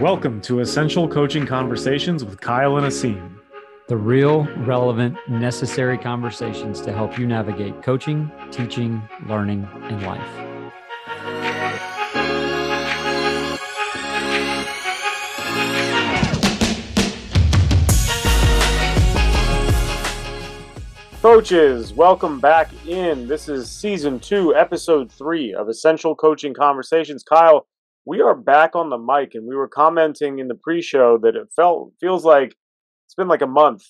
Welcome to Essential Coaching Conversations with Kyle and Aseem. The real, relevant, necessary conversations to help you navigate coaching, teaching, learning, and life. Coaches, welcome back in. This is season two, episode three of Essential Coaching Conversations. Kyle, we are back on the mic, and we were commenting in the pre-show that it felt feels like it's been like a month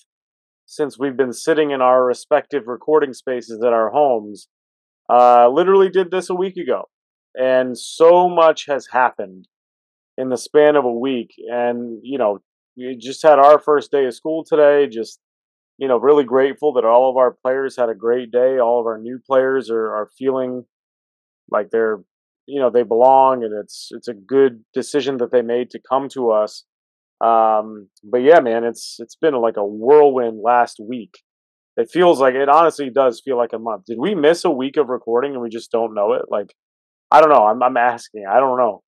since we've been sitting in our respective recording spaces at our homes. Uh, literally did this a week ago, and so much has happened in the span of a week. And you know, we just had our first day of school today. Just you know, really grateful that all of our players had a great day. All of our new players are, are feeling like they're, you know, they belong, and it's it's a good decision that they made to come to us. Um, but yeah, man, it's it's been like a whirlwind last week. It feels like it honestly does feel like a month. Did we miss a week of recording and we just don't know it? Like, I don't know. I'm I'm asking. I don't know.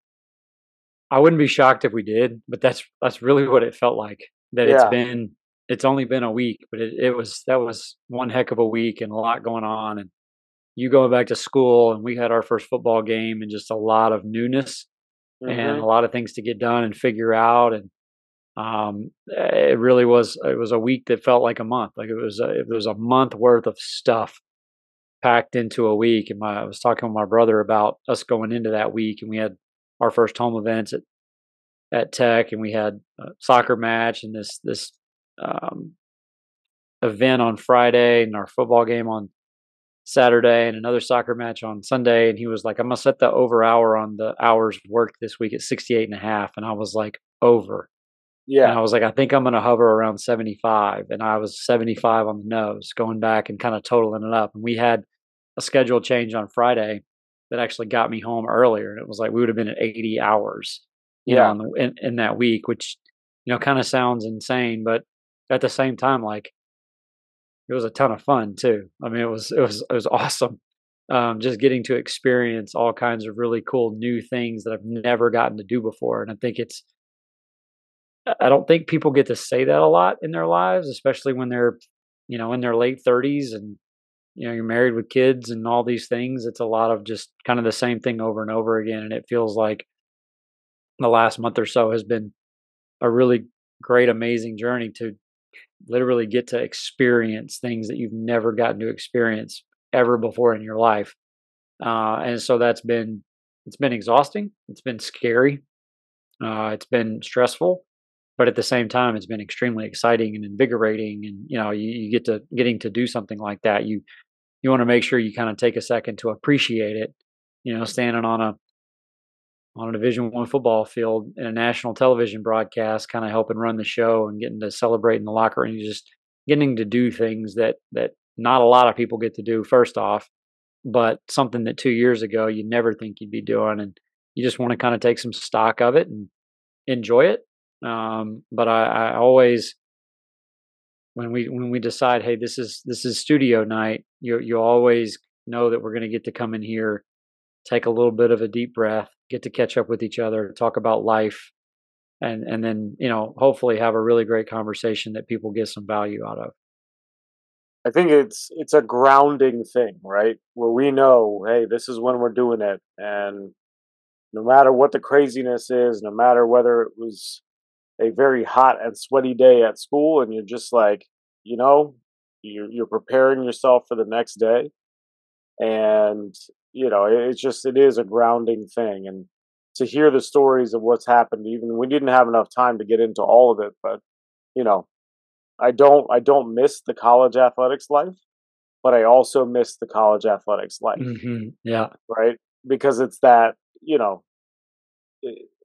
I wouldn't be shocked if we did, but that's that's really what it felt like. That it's been it's only been a week, but it, it was that was one heck of a week and a lot going on. And you going back to school, and we had our first football game, and just a lot of newness and Mhm. a lot of things to get done and figure out. And um, it really was it was a week that felt like a month. Like it was a, it was a month worth of stuff packed into a week. And my, I was talking with my brother about us going into that week, and we had our first home events at at Tech, and we had a soccer match and this this um, event on Friday, and our football game on Saturday, and another soccer match on Sunday. And he was like, "I'm gonna set the over hour on the hours worked this week at 68 and a half," and I was like, "Over." Yeah. And I was like, I think I'm going to hover around 75. And I was 75 on the nose, going back and kind of totaling it up. And we had a schedule change on Friday that actually got me home earlier. And it was like we would have been at 80 hours, you Yeah. know, in, the, in, in that week, which, you know, kind of sounds insane. But at the same time, like, it was a ton of fun too. I mean, it was, it was, it was awesome. Um, just getting to experience all kinds of really cool new things that I've never gotten to do before. And I think it's, I don't think people get to say that a lot in their lives, especially when they're, you know, in their late 30s and, you know, you're married with kids and all these things. It's a lot of just kind of the same thing over and over again. And it feels like the last month or so has been a really great, amazing journey to literally get to experience things that you've never gotten to experience ever before in your life. Uh, and so that's been, it's been exhausting. It's been scary. Uh, it's been stressful but at the same time it's been extremely exciting and invigorating and you know you, you get to getting to do something like that you you want to make sure you kind of take a second to appreciate it you know standing on a on a division one football field in a national television broadcast kind of helping run the show and getting to celebrate in the locker room just getting to do things that that not a lot of people get to do first off but something that two years ago you never think you'd be doing and you just want to kind of take some stock of it and enjoy it um, but I, I always when we when we decide hey this is this is studio night you you always know that we're going to get to come in here take a little bit of a deep breath get to catch up with each other talk about life and and then you know hopefully have a really great conversation that people get some value out of I think it's it's a grounding thing, right? Where we know, hey, this is when we're doing it, and no matter what the craziness is, no matter whether it was a very hot and sweaty day at school, and you're just like, you know, you're you're preparing yourself for the next day, and you know, it, it's just it is a grounding thing, and to hear the stories of what's happened, even we didn't have enough time to get into all of it, but you know, I don't I don't miss the college athletics life, but I also miss the college athletics life, mm-hmm. yeah right? Because it's that, you know,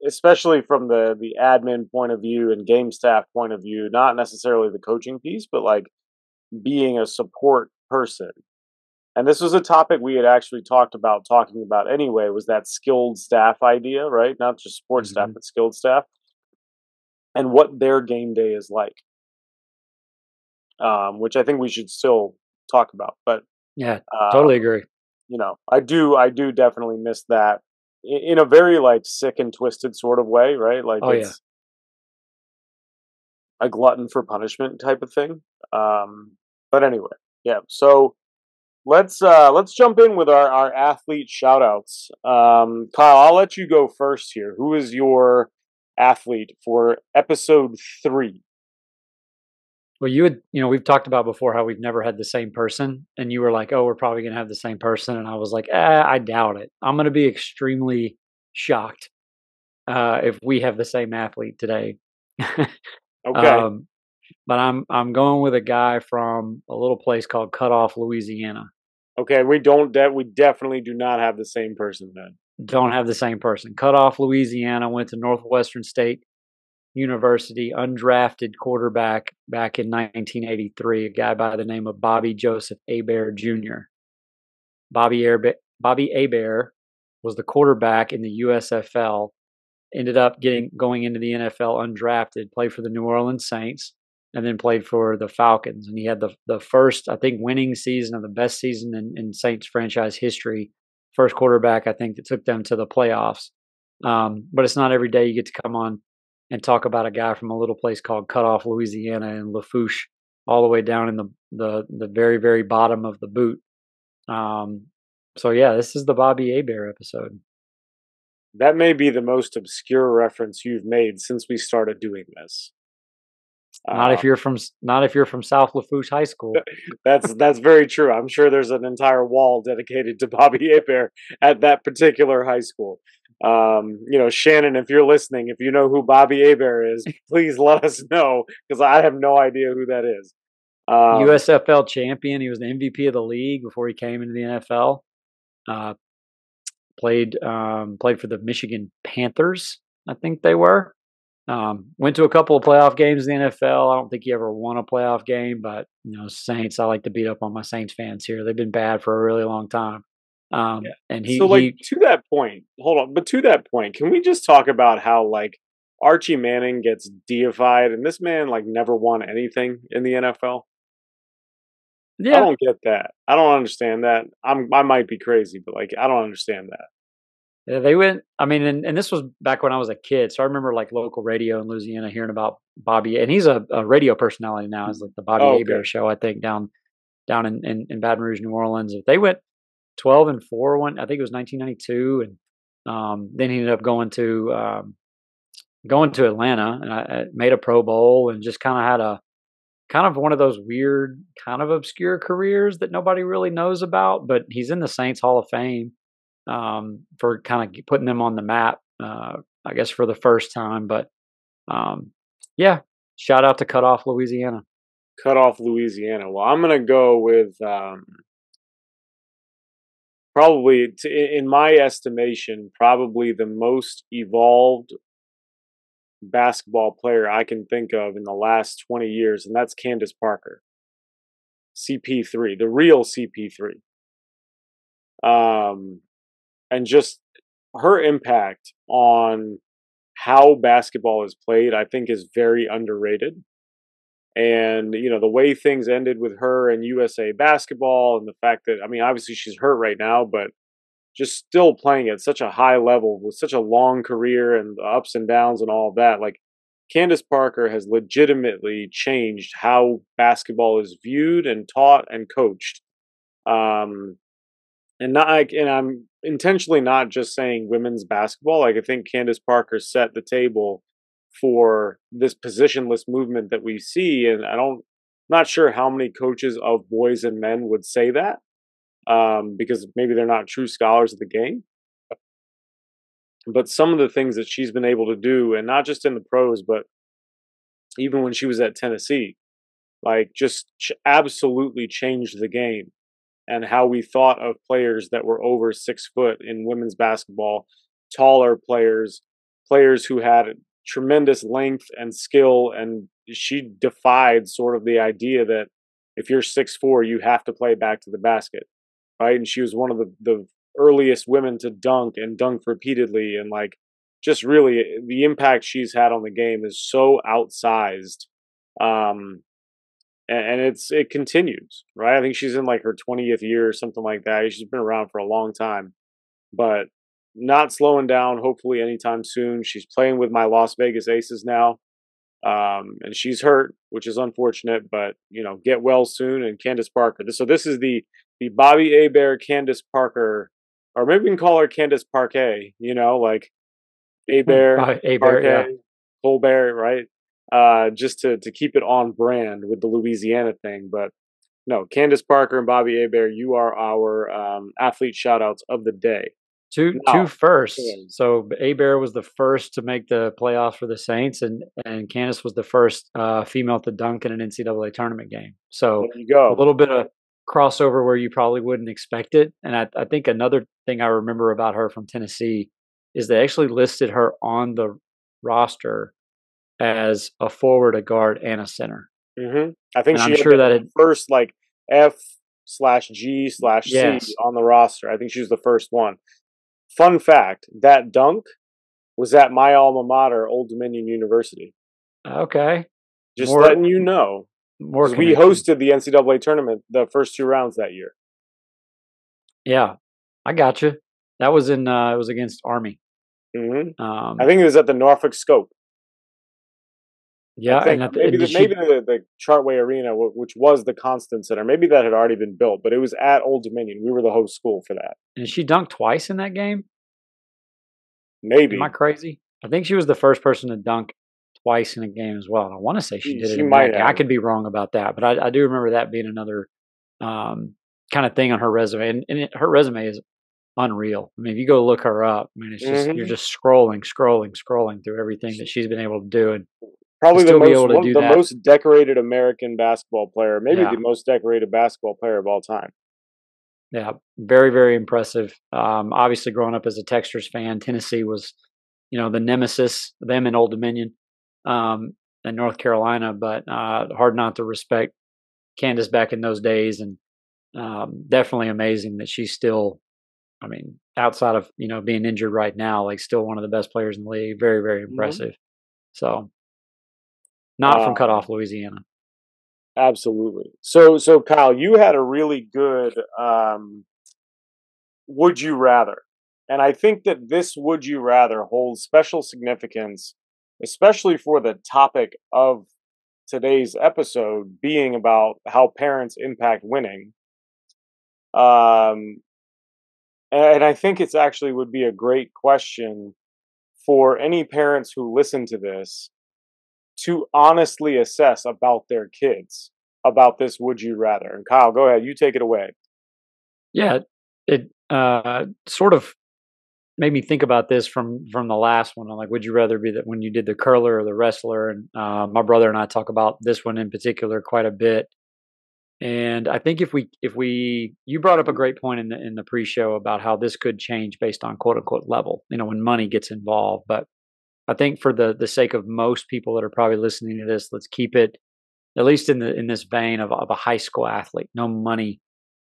especially from the the admin point of view and game staff point of view, not necessarily the coaching piece, but like being a support person. And this was a topic we had actually talked about talking about anyway, was that skilled staff idea, right? Not just support staff, Mhm. but skilled staff. And what their game day is like um, which I think we should still talk about. But yeah uh, totally agree you know, I do, I do definitely miss that. in a very like sick and twisted sort of way, right? Like Oh, yeah. a glutton for punishment type of thing. Um, but anyway, yeah. So let's uh let's jump in with our our athlete shout outs. Um, Kyle, I'll let you go first here. Who is your athlete for episode three? Well, you had, you know, we've talked about before how we've never had the same person, and you were like, "Oh, we're probably going to have the same person," and I was like, eh, "I doubt it. I'm going to be extremely shocked uh, if we have the same athlete today." Okay. Um, but I'm I'm going with a guy from a little place called Cut Off, Louisiana. okay, we don't de- we definitely do not have the same person then. Don't have the same person. Cut Off, Louisiana. Went to Northwestern State University. Undrafted quarterback back in 1983. A guy by the name of Bobby Joseph Hebert Jr. Bobby Airba- Bobby Hebert was the quarterback in the USFL. Ended up getting going into the NFL undrafted. Played for the New Orleans Saints and then played for the Falcons. And he had the the first, I think, winning season of the best season in, in Saints franchise history. First quarterback, I think, that took them to the playoffs. Um, but it's not every day you get to come on and talk about a guy from a little place called Cut Off, Louisiana, and Lafourche, all the way down in the the the very very bottom of the boot. Um, so yeah, this is the Bobby Hebert episode. That may be the most obscure reference you've made since we started doing this. Not if you're from not if you're from South Lafourche High School. That's that's very true. I'm sure there's an entire wall dedicated to Bobby Hebert at that particular high school. Um, you know, Shannon, if you're listening, if you know who Bobby Hebert is, please let us know because I have no idea who that is. Um, USFL champion. He was the MVP of the league before he came into the NFL. Uh, played um, played for the Michigan Panthers, I think they were. Um, went to a couple of playoff games in the NFL. I don't think he ever won a playoff game, but you know, Saints. I like to beat up on my Saints fans here. They've been bad for a really long time. Um, and he, so, like he to that point, hold on, but to that point, can we just talk about how like Archie Manning gets deified, and this man like never won anything in the NFL? Yeah, I don't get that. I don't understand that. I'm I might be crazy, but like I don't understand that. Yeah, they went. I mean, and, and this was back when I was a kid, so I remember like local radio in Louisiana hearing about Bobby, and he's a, a radio personality now. It's like the Bobby Oh, Hebert okay. show, I think, down down in, in, in Baton Rouge, New Orleans. If they went twelve and four one. I think it was nineteen ninety two, and um, then he ended up going to um, going to Atlanta and I, I made a Pro Bowl and just kind of had a kind of one of those weird, kind of obscure careers that nobody really knows about. But he's in the Saints Hall of Fame um, for kind of putting them on the map, uh, I guess, for the first time. But um, yeah, shout out to Cut Off Louisiana. cut off Louisiana. Well, I'm gonna go with um, probably, t- in my estimation, probably the most evolved basketball player I can think of in the last 20 years, and that's Candace Parker, CP3, the real CP3. Um, and just her impact on how basketball is played, I think, is very underrated. And you know the way things ended with her and USA basketball and the fact that I mean obviously she's hurt right now but just still playing at such a high level with such a long career and the ups and downs and all of that like Candace Parker has legitimately changed how basketball is viewed and taught and coached. Um and not like and I'm intentionally not just saying women's basketball like I think Candace Parker set the table for this positionless movement that we see and i don't not sure how many coaches of boys and men would say that um, because maybe they're not true scholars of the game. But some of the things that she's been able to do and not just in the pros but even when she was at tennessee like just ch- absolutely changed the game and how we thought of players that were over six foot in women's basketball taller players players who had tremendous length and skill and she defied sort of the idea that if you're six four you have to play back to the basket right? And she was one of the, the earliest women to dunk and dunk repeatedly and like just really the impact she's had on the game is so outsized um and, and it's it continues right i think she's in like her 20th year or something like that she's been around for a long time but not slowing down. Hopefully, anytime soon. She's playing with my Las Vegas Aces now, um, and she's hurt, which is unfortunate. But you know, get well soon. And Candace Parker. So this is the the Bobby Hebert Candace Parker, or maybe we can call her Candace Parquet. You know, like a bear a bear yeah. Colbert, right? Uh, just to to keep it on brand with the Louisiana thing. But no, Candace Parker and Bobby Hebert, you are our um, athlete shout outs of the day. Two No. two firsts. So Bear was the first to make the playoffs for the Saints, and and Candace was the first uh, female to dunk in an NCAA tournament game. So There you go. a little bit of crossover where you probably wouldn't expect it. And I, I think another thing I remember about her from Tennessee is they actually listed her on the roster as a forward, a guard, and a center. hmm I think And she I'm sure that it- first like F slash G slash C Yes. on the roster. I think she was the first one. Fun fact: that dunk was at my alma mater, Old Dominion University. Okay, Just More- letting you know, more we hosted the NCAA tournament the first two rounds that year. Yeah, I got you. That was in. Uh, it was against Army. hmm Um, I think it was at the Norfolk Scope. Yeah, I think and at the, maybe the, she- maybe the, the Chartway Arena, which was the Constant Center, maybe that had already been built, but it was at Old Dominion. We were the host school for that. and she dunked twice in that game. Maybe Am I crazy? I think she was the first person to dunk twice in a game as well. And I want to say she did it. she in might. I could be wrong about that, but I, I do remember that being another um, kind of thing on her resume. And, and it, her resume is unreal. I mean, if you go look her up, I mean, it's just you're Mhm. just scrolling, scrolling, scrolling through everything that she's been able to do. And probably the most one- the that. most decorated American basketball player, maybe Yeah. the most decorated basketball player of all time. yeah, very, very impressive. Um, obviously, growing up as a Techsters fan, Tennessee was, you know, the nemesis, them in Old Dominion um, and North Carolina, but uh, hard not to respect Candace back in those days. And um, definitely amazing that she's still, I mean, outside of, you know, being injured right now, like still one of the best players in the league. Very, very impressive. So, not from Um, Cut Off, Louisiana. Absolutely. So, so Kyle, you had a really good um, "Would you rather," and I think that this "Would you rather" holds special significance, especially for the topic of today's episode being about how parents impact winning. Um, and I think it's actually would be a great question for any parents who listen to this to honestly assess about their kids about this would you rather and kyle go ahead you take it away Yeah, it uh, sort of made me think about this from from the last one. I'm like, would you rather be that when you did the curler or the wrestler? And uh, my brother and I talk about this one in particular quite a bit. And I think if we if we you brought up a great point in the in the pre-show about how this could change based on quote unquote level, you know, when money gets involved. But I think for the the sake of most people that are probably listening to this, let's keep it at least in the in this vein of of a high school athlete. No money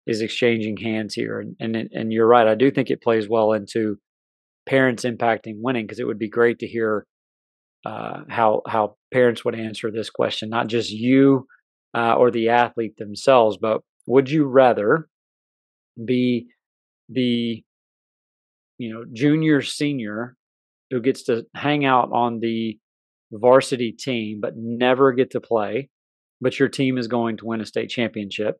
is exchanging hands here, and and and you're right. I do think it plays well into parents impacting winning because it would be great to hear uh, how how parents would answer this question, not just you uh, or the athlete themselves, but would you rather be the you know junior senior who gets to hang out on the varsity team but never get to play, but your team is going to win a state championship?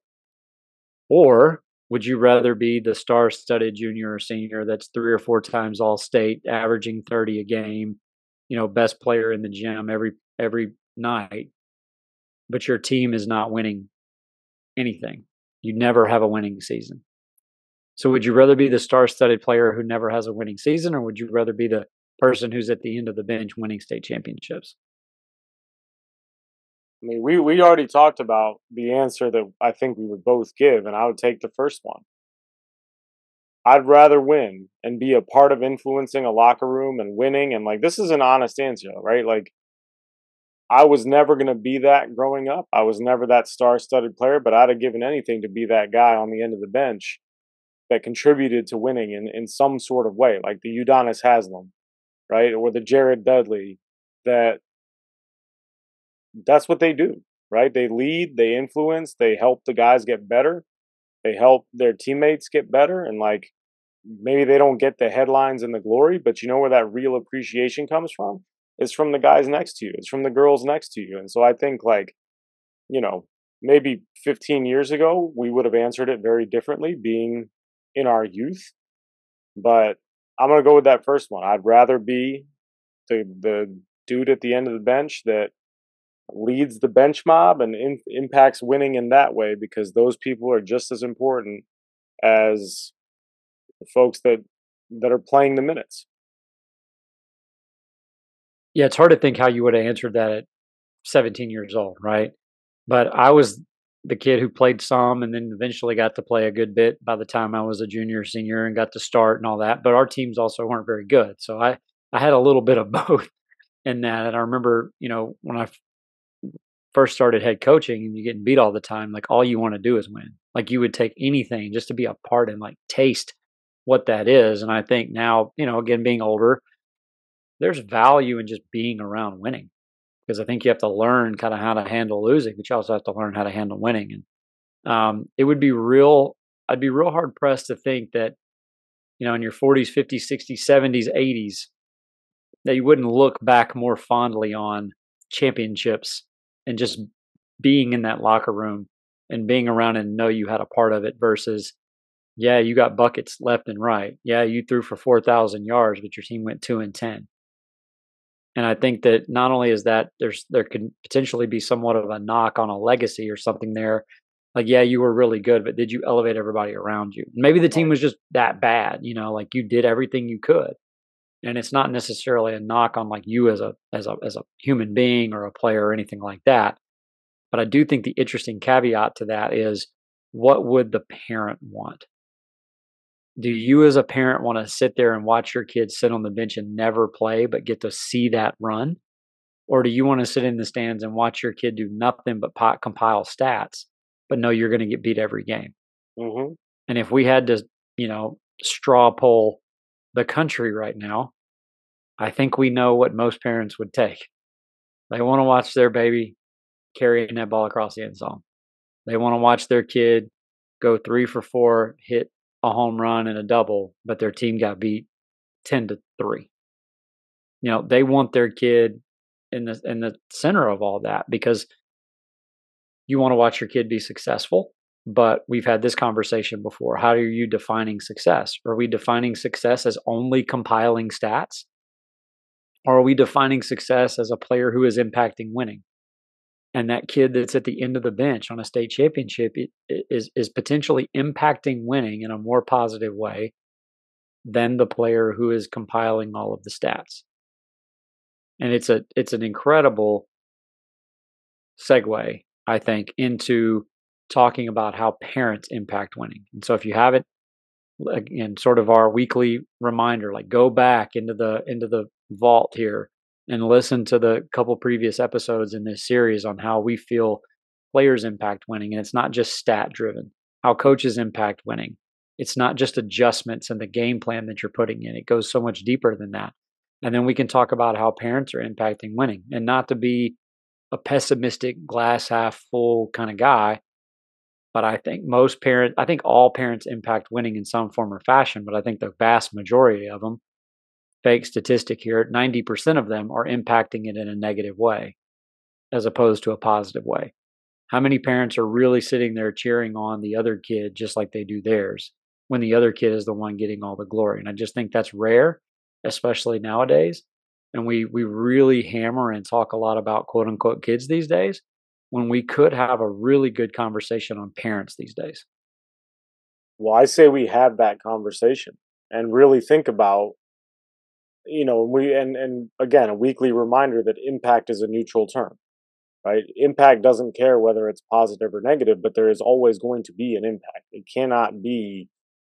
Or would you rather be the star studded junior or senior that's three or four times all state, averaging 30 a game, you know, best player in the gym every every night, but your team is not winning anything? You never have a winning season. So would you rather be the star studded player who never has a winning season, or would you rather be the person who's at the end of the bench winning state championships? i mean we we already talked about the answer that i think we would both give and i would take the first one i'd rather win and be a part of influencing a locker room and winning and like this is an honest answer right like I was never going to be that growing up. I was never that star studded player, but I'd have given anything to be that guy on the end of the bench that contributed to winning in, in some sort of way, like the Udonis Haslem, right? Or the Jared Dudley, that that's what they do, right? They lead, they influence, they help the guys get better, they help their teammates get better. And like maybe they don't get the headlines and the glory, but you know where that real appreciation comes from? It's from the guys next to you. It's from the girls next to you. And so I think like, you know, maybe 15 years ago we would have answered it very differently being in our youth. But I'm going to go with that first one. I'd rather be the the dude at the end of the bench that leads the bench mob and in, impacts winning in that way because those people are just as important as the folks that that are playing the minutes. Yeah, it's hard to think how you would have answered that at 17 years old, right? But I was the kid who played some and then eventually got to play a good bit by the time I was a junior, senior, and got to start and all that. But our teams also weren't very good, so I I had a little bit of both in that. And I remember, you know, when I first started head coaching and you're getting beat all the time, like all you want to do is win. Like you would take anything just to be a part and like taste what that is. And I think now, you know, again, being older, there's value in just being around winning because I think you have to learn kind of how to handle losing, but you also have to learn how to handle winning. And um, it would be real, I'd be real hard pressed to think that, you know, in your 40s, 50s, 60s, 70s, 80s, that you wouldn't look back more fondly on championships and just being in that locker room and being around and know you had a part of it versus yeah you got buckets left and right yeah you threw for 4000 yards but your team went 2 and 10 and i think that not only is that there's there could potentially be somewhat of a knock on a legacy or something there like yeah you were really good but did you elevate everybody around you? Maybe the team was just that bad you know like you did everything you could. And it's not necessarily a knock on like you as a as a as a human being or a player or anything like that. But i do think the interesting caveat to that is what would the parent want do you as a parent want to sit there and watch your kids sit on the bench and never play but get to see that run or do you want to sit in the stands and watch your kid do nothing but pot, compile stats but know you're going to get beat every game mm-hmm. and if we had to you know straw poll the country right now, I think we know what most parents would take. They want to watch their baby carrying that ball across the end zone. They want to watch their kid go three for four, hit a home run and a double, but their team got beat 10 to 3. You know, they want their kid in the in the center of all that because you want to watch your kid be successful but we've had this conversation before. How are you defining success? Are we defining success as only compiling stats? Or are we defining success as a player who is impacting winning? And that kid that's at the end of the bench on a state championship is, is potentially impacting winning in a more positive way than the player who is compiling all of the stats. And it's a it's an incredible segue, I think, into talking about how parents impact winning. And so if you haven't again, sort of our weekly reminder, like go back into the into the vault here and listen to the couple previous episodes in this series on how we feel players impact winning. And it's not just stat driven, how coaches impact winning. It's not just adjustments and the game plan that you're putting in. It goes so much deeper than that. And then we can talk about how parents are impacting winning and not to be a pessimistic glass half full kind of guy, but I think most parents, I think all parents impact winning in some form or fashion, but I think the vast majority of them, fake statistic here, 90% of them are impacting it in a negative way as opposed to a positive way. How many parents are really sitting there cheering on the other kid just like they do theirs when the other kid is the one getting all the glory? And I just think that's rare, especially nowadays. And we we really hammer and talk a lot about quote unquote kids these days when we could have a really good conversation on parents these days? Well, I say we have that conversation and really think about you know we and and again a weekly reminder that impact is a neutral term right? Impact doesn't care whether it's positive or negative but there is always going to be an impact. It cannot be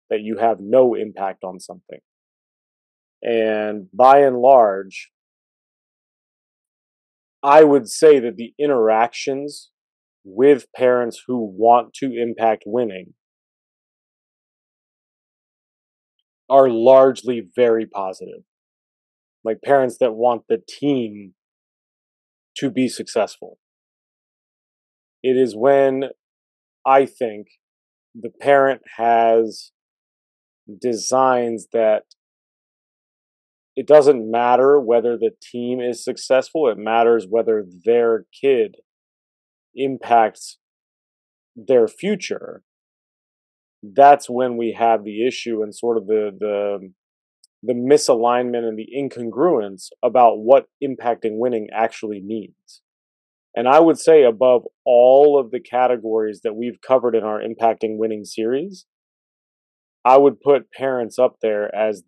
that you have no impact on something. And by and large I would say that the interactions with parents who want to impact winning are largely very positive. Like parents that want the team to be successful. It is when I think the parent has designs that it doesn't matter whether the team is successful, it matters whether their kid impacts their future. That's when we have the issue and sort of the the the misalignment and the incongruence about what impacting winning actually means. And I would say, above all of the categories that we've covered in our Impacting Winning series, I would put parents up there as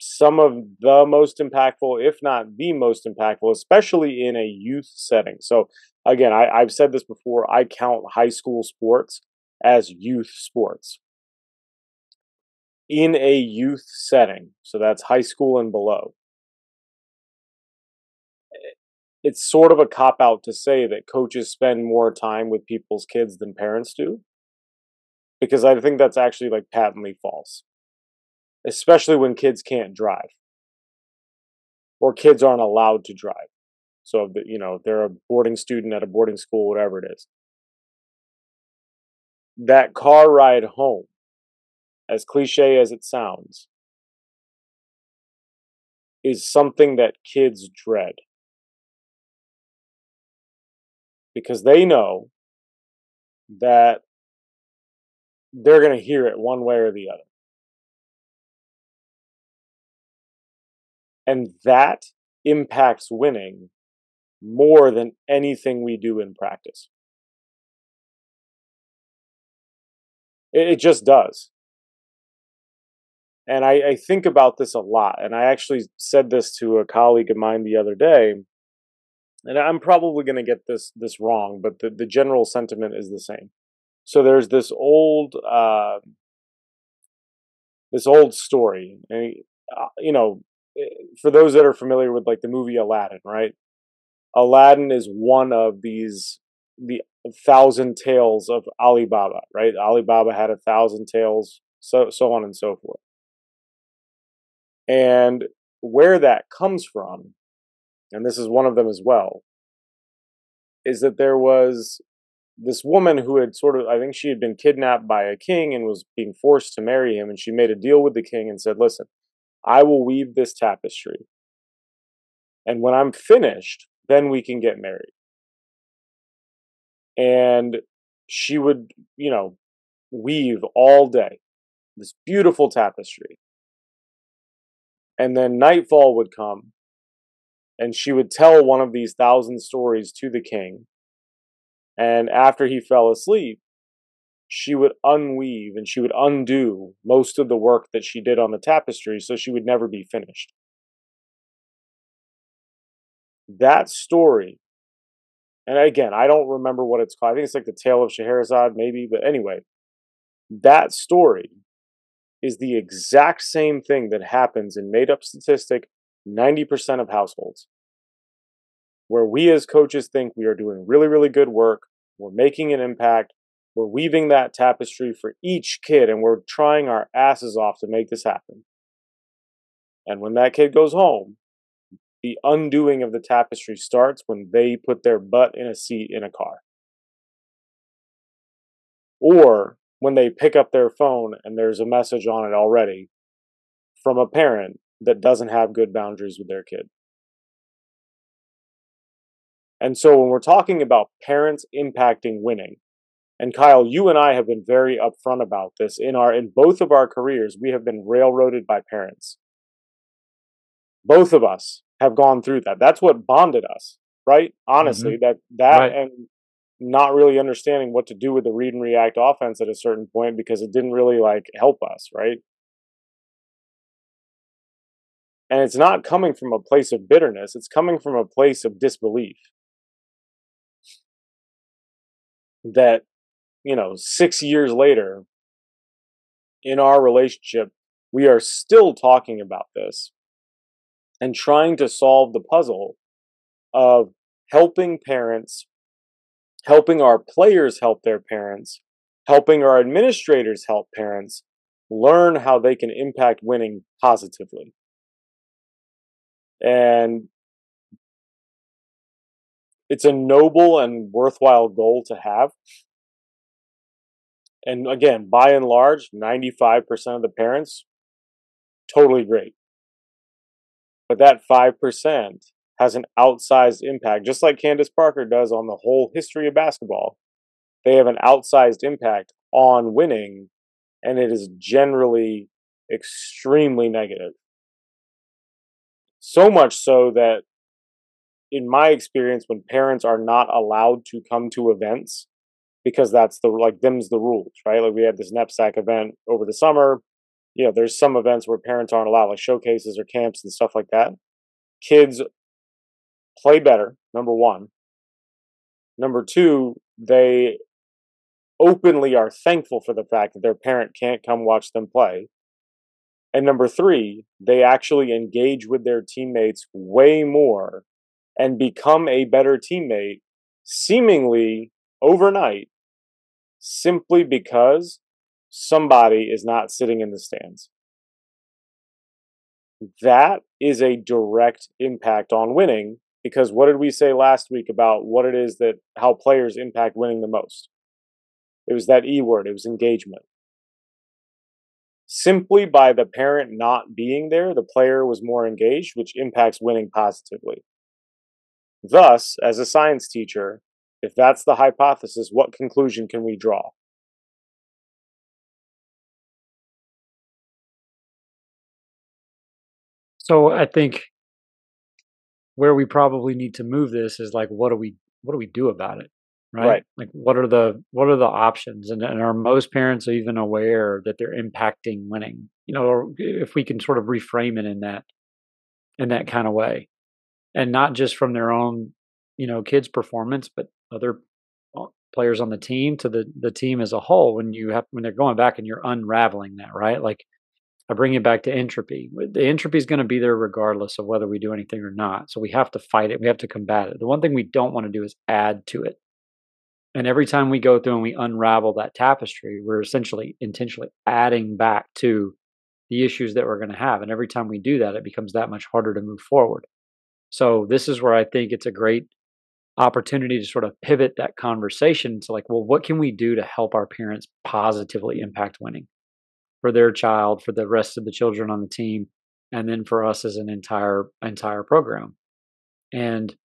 some of the most impactful, if not the most impactful, especially in a youth setting. So, again, I, I've said this before I count high school sports as youth sports in a youth setting. So that's high school and below. Eh, it's sort of a cop out to say that coaches spend more time with people's kids than parents do. Because I think that's actually like patently false. Especially when kids can't drive. Or kids aren't allowed to drive. So, you know, they're a boarding student at a boarding school, whatever it is. That car ride home as cliche as it sounds, is something that kids dread. Because they know that they're going to hear it one way or the other. And that impacts winning more than anything we do in practice. It, just does. And I, I think about this a lot. And I actually said this to a colleague of mine the other day. And I'm probably going to get this this wrong, but the, the general sentiment is the same. So there's this old uh, this old story, and uh, you know, eh, for those that are familiar with like the movie Aladdin, right? Aladdin is one of these the thousand tales of Alibaba, right? Alibaba had a thousand tales, so so on and so forth. And where that comes from, and this is one of them as well, is that there was this woman who had sort of, I think she had been kidnapped by a king and was being forced to marry him. And she made a deal with the king and said, Listen, I will weave this tapestry. And when I'm finished, then we can get married. And she would, you know, weave all day this beautiful tapestry. And then nightfall would come, and she would tell one of these thousand stories to the king. And after he fell asleep, she would unweave and she would undo most of the work that she did on the tapestry so she would never be finished. That story, and again, I don't remember what it's called. I think it's like the Tale of Scheherazade, maybe, but anyway, that story is the exact same thing that happens in made up statistic 90% of households. Where we as coaches think we are doing really, really good work, we're making an impact, we're weaving that tapestry for each kid, and we're trying our asses off to make this happen. And when that kid goes home, the undoing of the tapestry starts when they put their butt in a seat in a car. Or when they pick up their phone and there's a message on it already from a parent that doesn't have good boundaries with their kid. And so when we're talking about parents impacting winning, and Kyle, you and I have been very upfront about this in our in both of our careers, we have been railroaded by parents. Both of us have gone through that. That's what bonded us, right? Honestly, mm-hmm. that that right. and not really understanding what to do with the read and react offense at a certain point because it didn't really like help us, right? And it's not coming from a place of bitterness, it's coming from a place of disbelief. That, you know, six years later in our relationship, we are still talking about this and trying to solve the puzzle of helping parents helping our players help their parents, helping our administrators help parents learn how they can impact winning positively. And it's a noble and worthwhile goal to have. and again, by and large, 95% of the parents, totally great. But that 5% has an outsized impact, just like Candace Parker does on the whole history of basketball. They have an outsized impact on winning, and it is generally extremely negative. So much so that, in my experience, when parents are not allowed to come to events, because that's the like them's the rules, right? Like we had this knapsack event over the summer. You know, there's some events where parents aren't allowed, like showcases or camps and stuff like that. Kids play better, number one. Number two, they openly are thankful for the fact that their parent can't come watch them play. And number three, they actually engage with their teammates way more and become a better teammate, seemingly overnight, simply because somebody is not sitting in the stands. That is a direct impact on winning because what did we say last week about what it is that how players impact winning the most? It was that E word, it was engagement. Simply by the parent not being there, the player was more engaged, which impacts winning positively. Thus, as a science teacher, if that's the hypothesis, what conclusion can we draw? So I think where we probably need to move this is like what do we what do we do about it? Right? Right. Like what are the what are the options? And, and are most parents even aware that they're impacting winning? You know, or if we can sort of reframe it in that in that kind of way. And not just from their own, you know, kids' performance, but other uh, players on the team to the the team as a whole when you have when they're going back and you're unraveling that, right? Like I bring it back to entropy. The entropy is going to be there regardless of whether we do anything or not. So we have to fight it. We have to combat it. The one thing we don't want to do is add to it. And every time we go through and we unravel that tapestry, we're essentially intentionally adding back to the issues that we're going to have. And every time we do that, it becomes that much harder to move forward. So this is where I think it's a great opportunity to sort of pivot that conversation to like, well, what can we do to help our parents positively impact winning? For their child, for the rest of the children on the team, and then for us as an entire entire program. And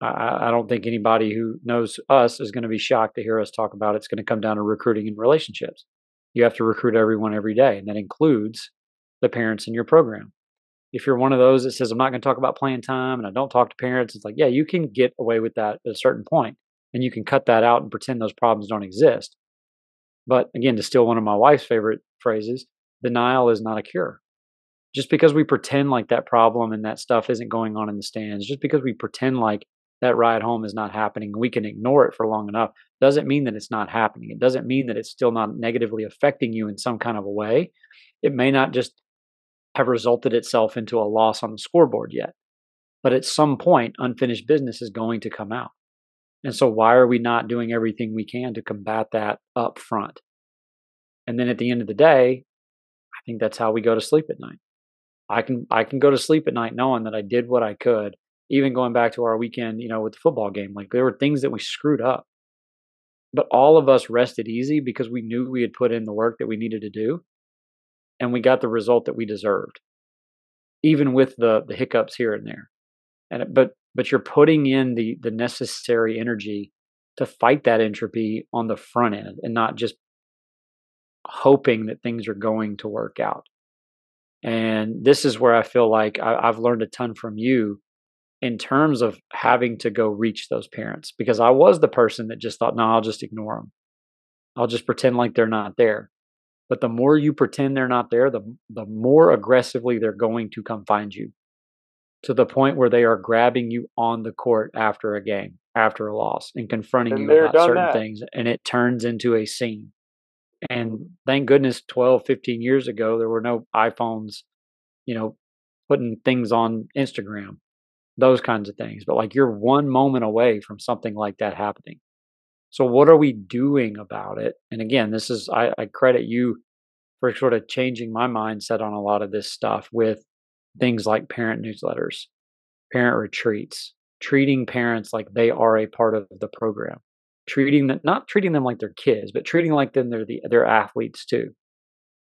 I, I don't think anybody who knows us is going to be shocked to hear us talk about it. it's going to come down to recruiting and relationships. You have to recruit everyone every day, and that includes the parents in your program. If you're one of those that says, I'm not going to talk about playing time and I don't talk to parents, it's like, yeah, you can get away with that at a certain point and you can cut that out and pretend those problems don't exist. But again, to steal one of my wife's favorite phrases, denial is not a cure. Just because we pretend like that problem and that stuff isn't going on in the stands, just because we pretend like that ride home is not happening, we can ignore it for long enough, doesn't mean that it's not happening. It doesn't mean that it's still not negatively affecting you in some kind of a way. It may not just have resulted itself into a loss on the scoreboard yet. But at some point, unfinished business is going to come out. And so, why are we not doing everything we can to combat that up front? And then at the end of the day, I think that's how we go to sleep at night. I can I can go to sleep at night knowing that I did what I could. Even going back to our weekend, you know, with the football game, like there were things that we screwed up. But all of us rested easy because we knew we had put in the work that we needed to do and we got the result that we deserved. Even with the the hiccups here and there. And but but you're putting in the the necessary energy to fight that entropy on the front end and not just hoping that things are going to work out. And this is where i feel like I, have learned a ton from you in terms of having to go reach those parents because i was the person that just thought no i'll just ignore them i'll just pretend like they're not there. But the more you pretend they're not there the the more aggressively they're going to come find you to the point where they are grabbing you on the court after a game, after a loss, and confronting And you about certain that. things. And it turns into a scene. And mm-hmm. thank goodness 12, 15 years ago, there were no iPhones, you know, putting things on Instagram, those kinds of things. But like you're one moment away from something like that happening. So, what are we doing about it? And again, this is, I, I credit you for sort of changing my mindset on a lot of this stuff with things like parent newsletters, parent retreats, treating parents like they are a part of the program. treating them not treating them like they're kids, but treating like them they're the they're athletes too.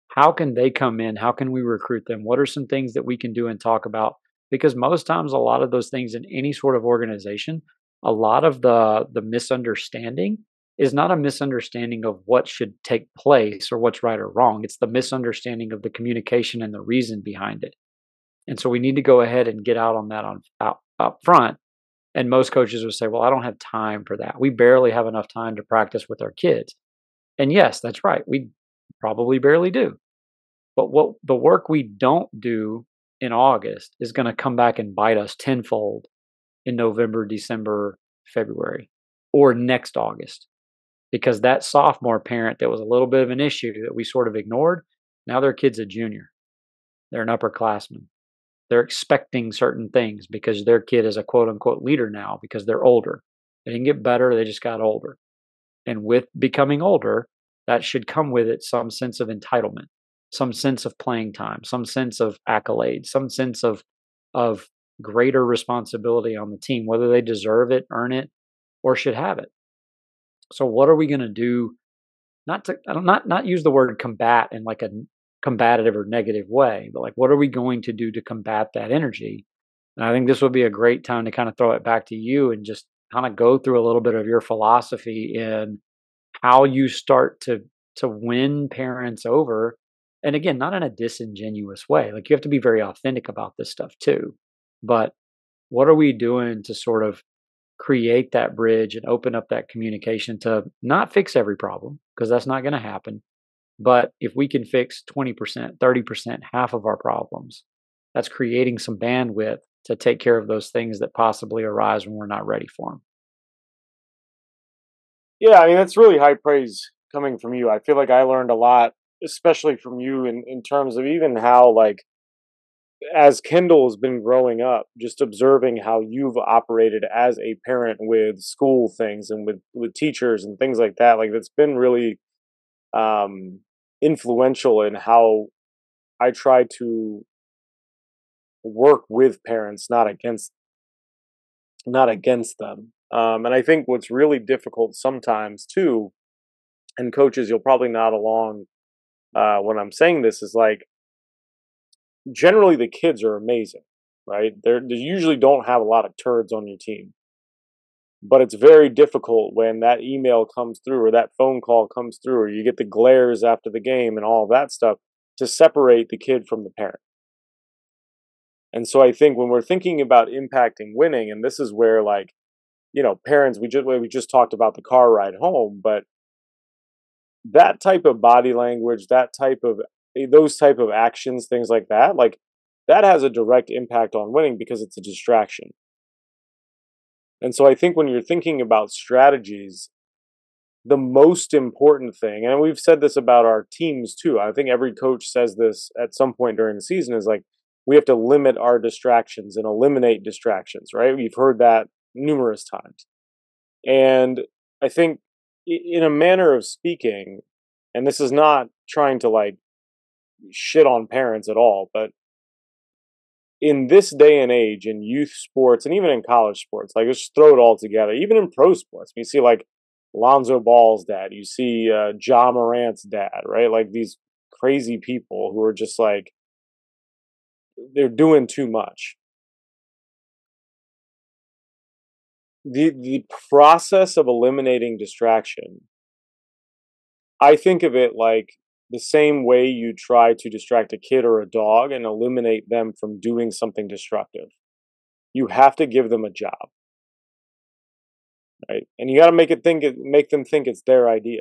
How can they come in? How can we recruit them? What are some things that we can do and talk about? Because most times a lot of those things in any sort of organization, a lot of the the misunderstanding is not a misunderstanding of what should take place or what's right or wrong. It's the misunderstanding of the communication and the reason behind it. And so we need to go ahead and get out on that on out, up front and most coaches would say, well, I don't have time for that. We barely have enough time to practice with our kids. And yes, that's right. We probably barely do. But what the work we don't do in August is going to come back and bite us tenfold in November, December, February, or next August. Because that sophomore parent that was a little bit of an issue that we sort of ignored, now their kid's a junior. They're an upperclassman they're expecting certain things because their kid is a quote unquote leader now because they're older. They didn't get better, they just got older. And with becoming older, that should come with it some sense of entitlement, some sense of playing time, some sense of accolade, some sense of of greater responsibility on the team, whether they deserve it, earn it, or should have it. So what are we going to do? Not to not not use the word combat in like a combative or negative way, but like, what are we going to do to combat that energy? And I think this would be a great time to kind of throw it back to you and just kind of go through a little bit of your philosophy in how you start to to win parents over and again not in a disingenuous way like you have to be very authentic about this stuff too but what are we doing to sort of create that bridge and open up that communication to not fix every problem because that's not going to happen but if we can fix 20%, 30%, half of our problems, that's creating some bandwidth to take care of those things that possibly arise when we're not ready for them. Yeah, I mean, that's really high praise coming from you. I feel like I learned a lot, especially from you, in, in terms of even how, like, as Kendall has been growing up, just observing how you've operated as a parent with school things and with, with teachers and things like that. Like, that's been really um, influential in how I try to work with parents, not against not against them. Um, and I think what's really difficult sometimes too, and coaches, you'll probably nod along uh, when I'm saying this, is like generally the kids are amazing, right? They're, they usually don't have a lot of turds on your team but it's very difficult when that email comes through or that phone call comes through or you get the glares after the game and all that stuff to separate the kid from the parent. And so I think when we're thinking about impacting winning, and this is where like, you know, parents, we just we just talked about the car ride home, but that type of body language, that type of eh, those type of actions, things like that, like that has a direct impact on winning because it's a distraction. And so I think when you're thinking about strategies, the most important thing, and we've said this about our teams too, I think every coach says this at some point during the season is like, we have to limit our distractions and eliminate distractions, right? We've heard that numerous times. And I think, in a manner of speaking, and this is not trying to like shit on parents at all, but in this day and age in youth sports and even in college sports, like just throw it all together, even in pro sports, you see like Lonzo Ball's dad, you see uh, Ja Morant's dad, right? Like these crazy people who are just like, they're doing too much. The, the process of eliminating distraction, I think of it like the same way you try to distract a kid or a dog and eliminate them from doing something destructive. You have to give them a job. Right? And you got to make it think it make them think it's their idea.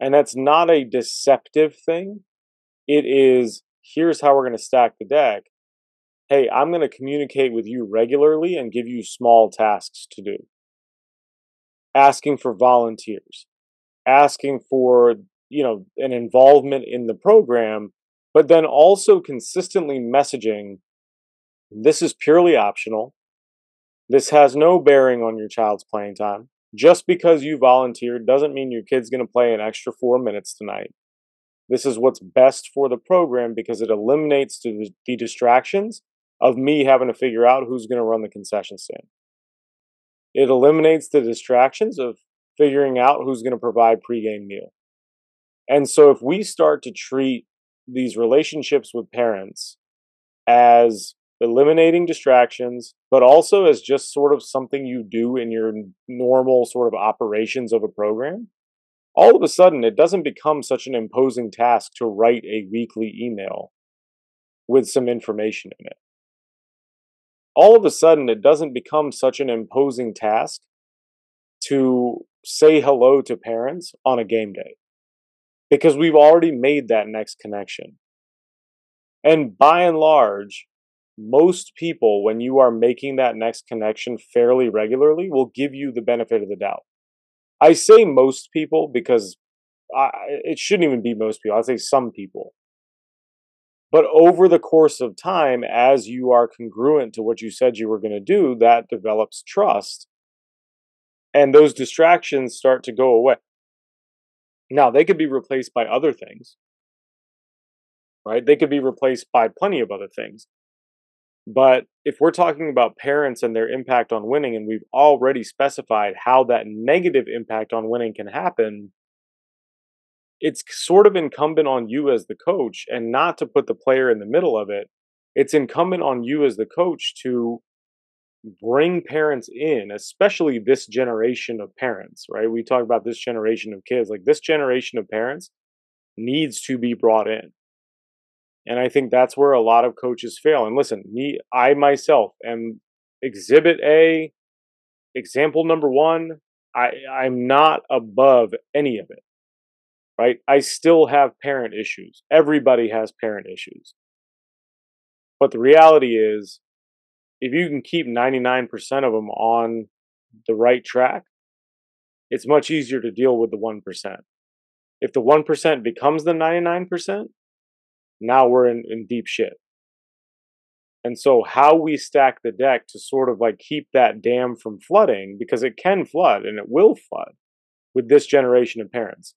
And that's not a deceptive thing. It is here's how we're going to stack the deck. Hey, I'm going to communicate with you regularly and give you small tasks to do. Asking for volunteers, asking for you know an involvement in the program but then also consistently messaging this is purely optional. This has no bearing on your child's playing time. Just because you volunteered doesn't mean your kid's going to play an extra 4 minutes tonight. This is what's best for the program because it eliminates the, the distractions of me having to figure out who's going to run the concession stand. It eliminates the distractions of figuring out who's going to provide pregame meal. And so if we start to treat these relationships with parents as eliminating distractions, but also as just sort of something you do in your normal sort of operations of a program, all of a sudden it doesn't become such an imposing task to write a weekly email with some information in it. All of a sudden it doesn't become such an imposing task to say hello to parents on a game day because we've already made that next connection. And by and large, most people, when you are making that next connection fairly regularly, will give you the benefit of the doubt. I say most people because I, it shouldn't even be most people. I say some people. But over the course of time, as you are congruent to what you said you were going to do, that develops trust. And those distractions start to go away. Now, they could be replaced by other things, right? They could be replaced by plenty of other things. But if we're talking about parents and their impact on winning, and we've already specified how that negative impact on winning can happen, it's sort of incumbent on you as the coach and not to put the player in the middle of it. It's incumbent on you as the coach to bring parents in, especially this generation of parents, right? We talk about this generation of kids, like this generation of parents needs to be brought in. And I think that's where a lot of coaches fail. And listen, me, I myself am exhibit A, example number one. I, I'm not above any of it, right? I still have parent issues. Everybody has parent issues. But the reality is, if you can keep 99% of them on the right track, it's much easier to deal with the 1%. If the 1% becomes the 99%, now we're in, in deep shit. And so, how we stack the deck to sort of like keep that dam from flooding, because it can flood and it will flood with this generation of parents.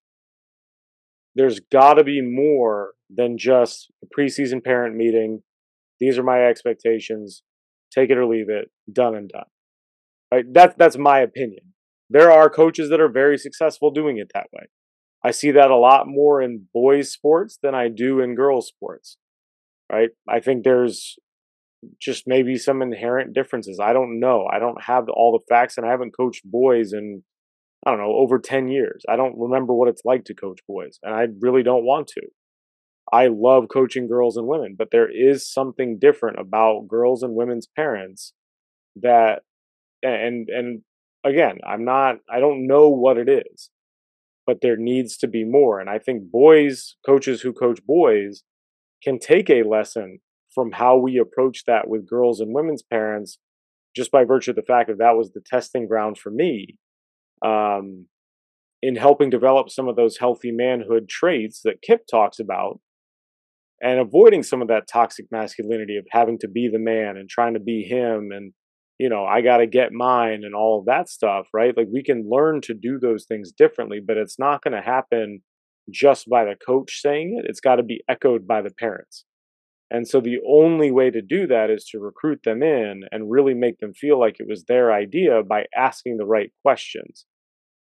There's got to be more than just a preseason parent meeting. These are my expectations. Take it or leave it. Done and done. Right? That's that's my opinion. There are coaches that are very successful doing it that way. I see that a lot more in boys sports than I do in girls sports. Right? I think there's just maybe some inherent differences. I don't know. I don't have all the facts and I haven't coached boys in I don't know, over 10 years. I don't remember what it's like to coach boys and I really don't want to. I love coaching girls and women, but there is something different about girls and women's parents that and and again, I'm not I don't know what it is but there needs to be more. And I think boys, coaches who coach boys, can take a lesson from how we approach that with girls and women's parents, just by virtue of the fact that that was the testing ground for me um, in helping develop some of those healthy manhood traits that Kip talks about and avoiding some of that toxic masculinity of having to be the man and trying to be him and you know, I got to get mine and all of that stuff, right? Like we can learn to do those things differently, but it's not going to happen just by the coach saying it. It's got to be echoed by the parents. And so the only way to do that is to recruit them in and really make them feel like it was their idea by asking the right questions.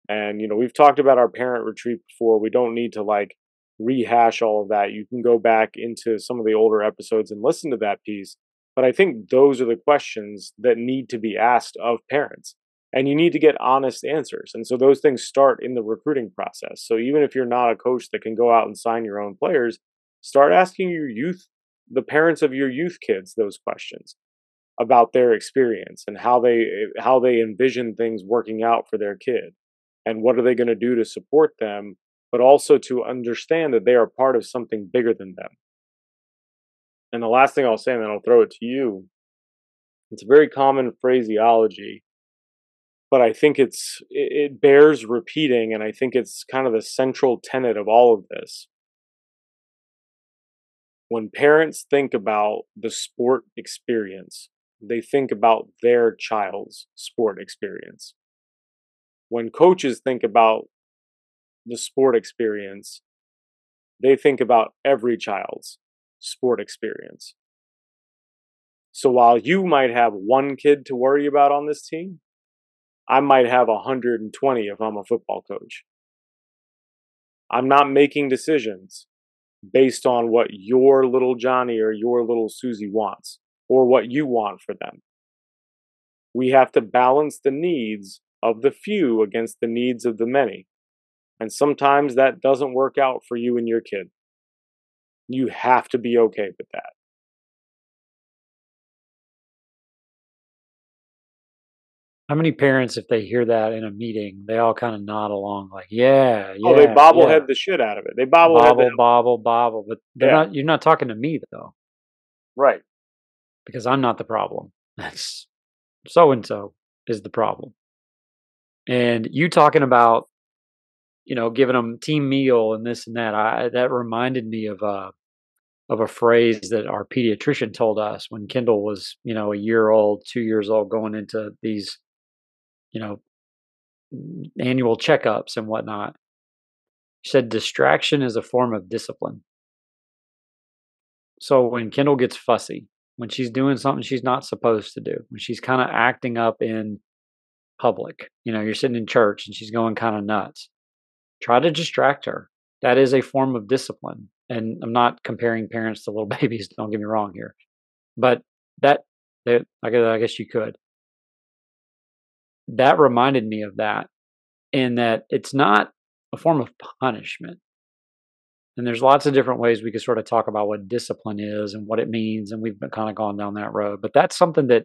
And, you know, we've talked about our parent retreat before. We don't need to like rehash all of that. You can go back into some of the older episodes and listen to that piece. But I think those are the questions that need to be asked of parents. And you need to get honest answers. And so those things start in the recruiting process. So even if you're not a coach that can go out and sign your own players, start asking your youth, the parents of your youth kids, those questions about their experience and how they how they envision things working out for their kid and what are they going to do to support them but also to understand that they are part of something bigger than them and the last thing I'll say, and then I'll throw it to you. It's a very common phraseology, but I think it's it, bears repeating, and I think it's kind of the central tenet of all of this. When parents think about the sport experience, they think about their child's sport experience. When coaches think about the sport experience, they think about every child's sport experience. So while you might have one kid to worry about on this team, I might have 120 if I'm a football coach. I'm not making decisions based on what your little Johnny or your little Susie wants or what you want for them. We have to balance the needs of the few against the needs of the many. And sometimes that doesn't work out for you and your kid. You have to be okay with that. How many parents, if they hear that in a meeting, they all kind of nod along, like, "Yeah, yeah." Oh, they bobblehead yeah. the shit out of it. They bobblehead bobble, the, bobble, bobble. But they're Yeah. not. You're not talking to me though, right. because I'm not the problem. That's so and so is the problem. And you talking about, you know, giving them team meal and this and that. I that reminded me of a of a phrase that our pediatrician told us when Kendall was, you know, a year old, two years old, going into these, you know, annual checkups and whatnot. She said distraction is a form of discipline. So when Kendall gets fussy, when she's doing something she's not supposed to do, when she's kind of acting up in public, you know, you're sitting in church and she's going kind of nuts, try to distract her. That is a form of discipline. And I'm not comparing parents to little babies, don't get me wrong here. But that, that I guess, you could. That reminded me of that, in that it's not a form of punishment. And there's lots of different ways we could sort of talk about what discipline is and what it means, and we've kind of gone down that road. But that's something that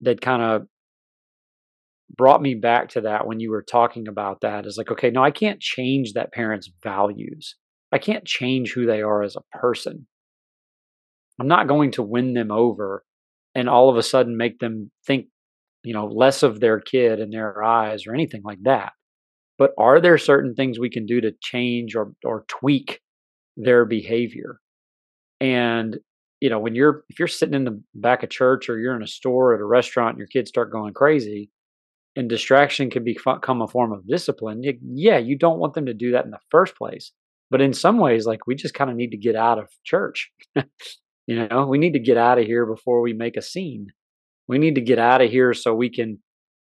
that kind of brought me back to that when you were talking about that. Is like, okay, no, I can't change that parent's values. I can't change who they are as a person. I'm not going to win them over and all of a sudden make them think, you know, less of their kid in their eyes or anything like that. But are there certain things we can do to change or or tweak their behavior? And you know, when you're if you're sitting in the back of church or you're in a store or at a restaurant and your kids start going crazy, and distraction can become a form of discipline. Yeah, you don't want them to do that in the first place. But in some ways, like we just kind of need to get out of church. you know, we need to get out of here before we make a scene. We need to get out of here so we can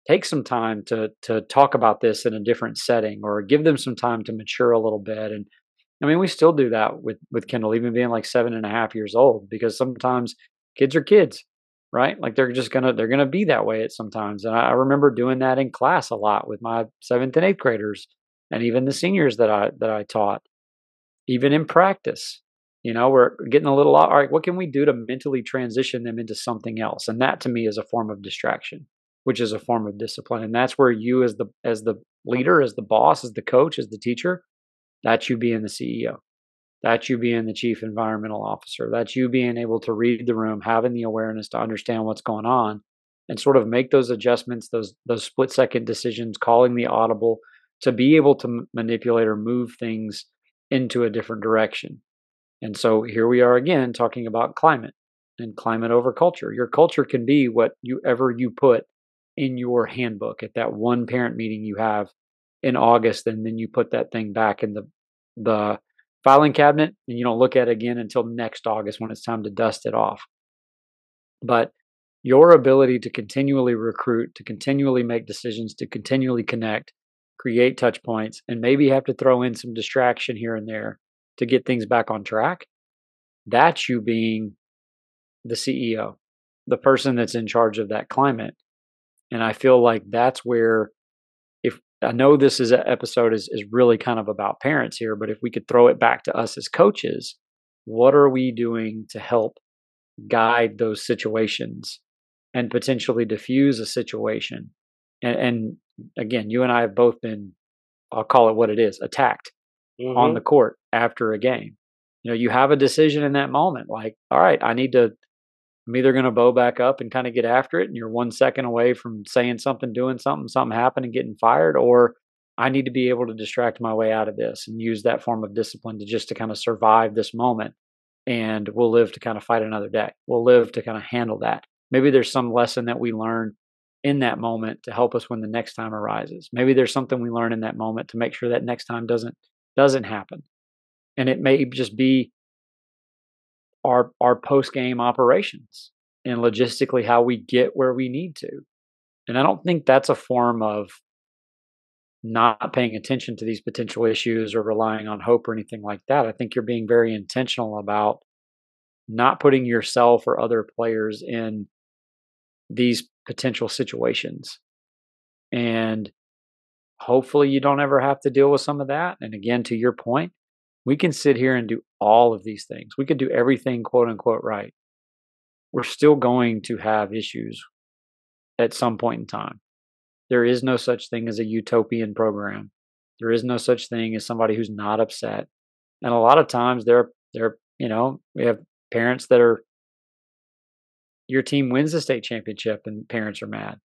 take some time to to talk about this in a different setting or give them some time to mature a little bit and i mean we still do that with with kendall even being like seven and a half years old because sometimes kids are kids right? Like they're just gonna they're gonna be that way at sometimes. And i, I remember doing that in class a lot with my seventh and eighth graders and even the seniors that i that i taught even in practice you know we're getting a little all right what can we do to mentally transition them into something else? And that to me is a form of distraction which is a form of discipline. And that's where you as the as the leader as the boss as the coach as the teacher that's you being the ceo that's you being the chief environmental officer. That's you being able to read the room having the awareness to understand what's going on and sort of make those adjustments those those split second decisions calling the audible to be able to m- manipulate or move things into a different direction. And so here we are again talking about climate and climate over culture. Your culture can be what you ever you put in your handbook at that one parent meeting you have in August, and then you put that thing back in the the filing cabinet, and you don't look at it again until next August when it's time to dust it off. But your ability to continually recruit, to continually make decisions, to continually connect, create touch points, and maybe have to throw in some distraction here and there to get things back on track. That's you being the CEO, the person that's in charge of that climate and I feel like that's where, I know this is an episode is, is really kind of about parents here, but if we could throw it back to us as coaches, what are we doing to help guide those situations and potentially diffuse a situation? And, and again, you and I have both been, I'll call it what it is, attacked Mhm. on the court after a game. You know, you have a decision in that moment, like, all right, I need to I'm either going to bow back up and kind of get after it, and you're one second away from saying something, doing something, something happened, and getting fired, or I need to be able to distract my way out of this and use that form of discipline to just to kind of survive this moment. And we'll live to kind of fight another day. We'll live to kind of handle that. Maybe there's some lesson that we learn in that moment to help us when the next time arises. Maybe there's something we learn in that moment to make sure that next time doesn't doesn't happen. And it may just be our our post game operations and logistically how we get where we need to. And I don't think that's a form of not paying attention to these potential issues or relying on hope or anything like that. I think you're being very intentional about not putting yourself or other players in these potential situations. And hopefully you don't ever have to deal with some of that. And again, to your point, we can sit here and do all of these things. We could do everything quote unquote right. We're still going to have issues at some point in time. There is no such thing as a utopian program. There is no such thing as somebody who's not upset. And a lot of times they're they're, you know, we have parents that are your team wins the state championship and parents are mad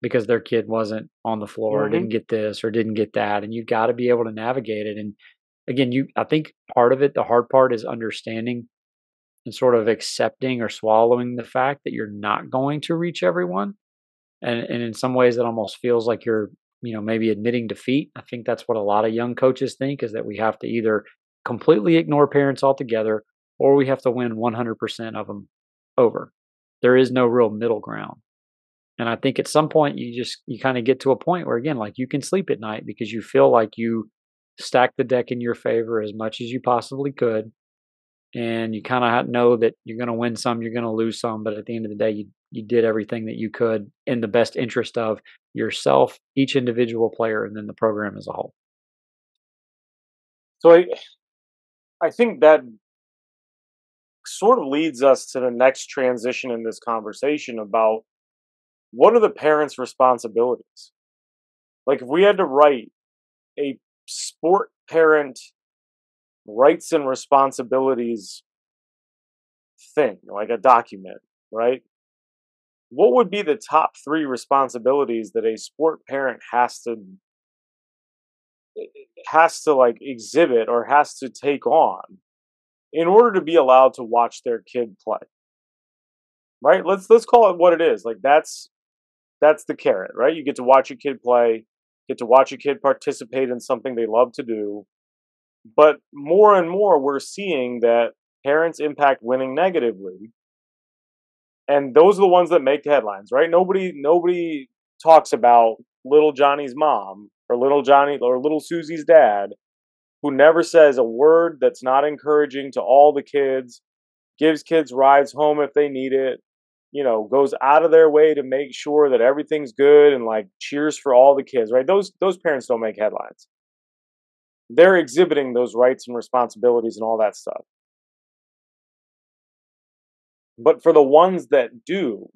because their kid wasn't on the floor mm-hmm. didn't get this or didn't get that and you've got to be able to navigate it and again you i think part of it the hard part is understanding and sort of accepting or swallowing the fact that you're not going to reach everyone and and in some ways it almost feels like you're you know maybe admitting defeat. I think that's what a lot of young coaches think is that we have to either completely ignore parents altogether or we have to win 100% of them over. There is no real middle ground. And i think at some point you just you kind of get to a point where again like you can sleep at night because you feel like you stacked the deck in your favor as much as you possibly could and you kind of know that you're going to win some you're going to lose some but at the end of the day you you did everything that you could in the best interest of yourself each individual player and then the program as a whole so i i think that sort of leads us to the next transition in this conversation about what are the parents' responsibilities? Like, if we had to write a sport parent rights and responsibilities thing, like a document, right? What would be the top three responsibilities that a sport parent has to eh, eh, has to like exhibit or has to take on in order to be allowed to watch their kid play. Right? Let's let's call it what it is. Like that's that's the carrot, right? You get to watch your kid play, get to watch a kid participate in something they love to do. But more and more we're seeing that parents impact winning negatively. And those are the ones that make headlines, right? Nobody nobody talks about little Johnny's mom or little Johnny or little Susie's dad who never says a word that's not encouraging to all the kids, gives kids rides home if they need it, you know, goes out of their way to make sure that everything's good and like cheers for all the kids, right? Those those parents don't make headlines. They're exhibiting those rights and responsibilities and all that stuff. But for the ones that do,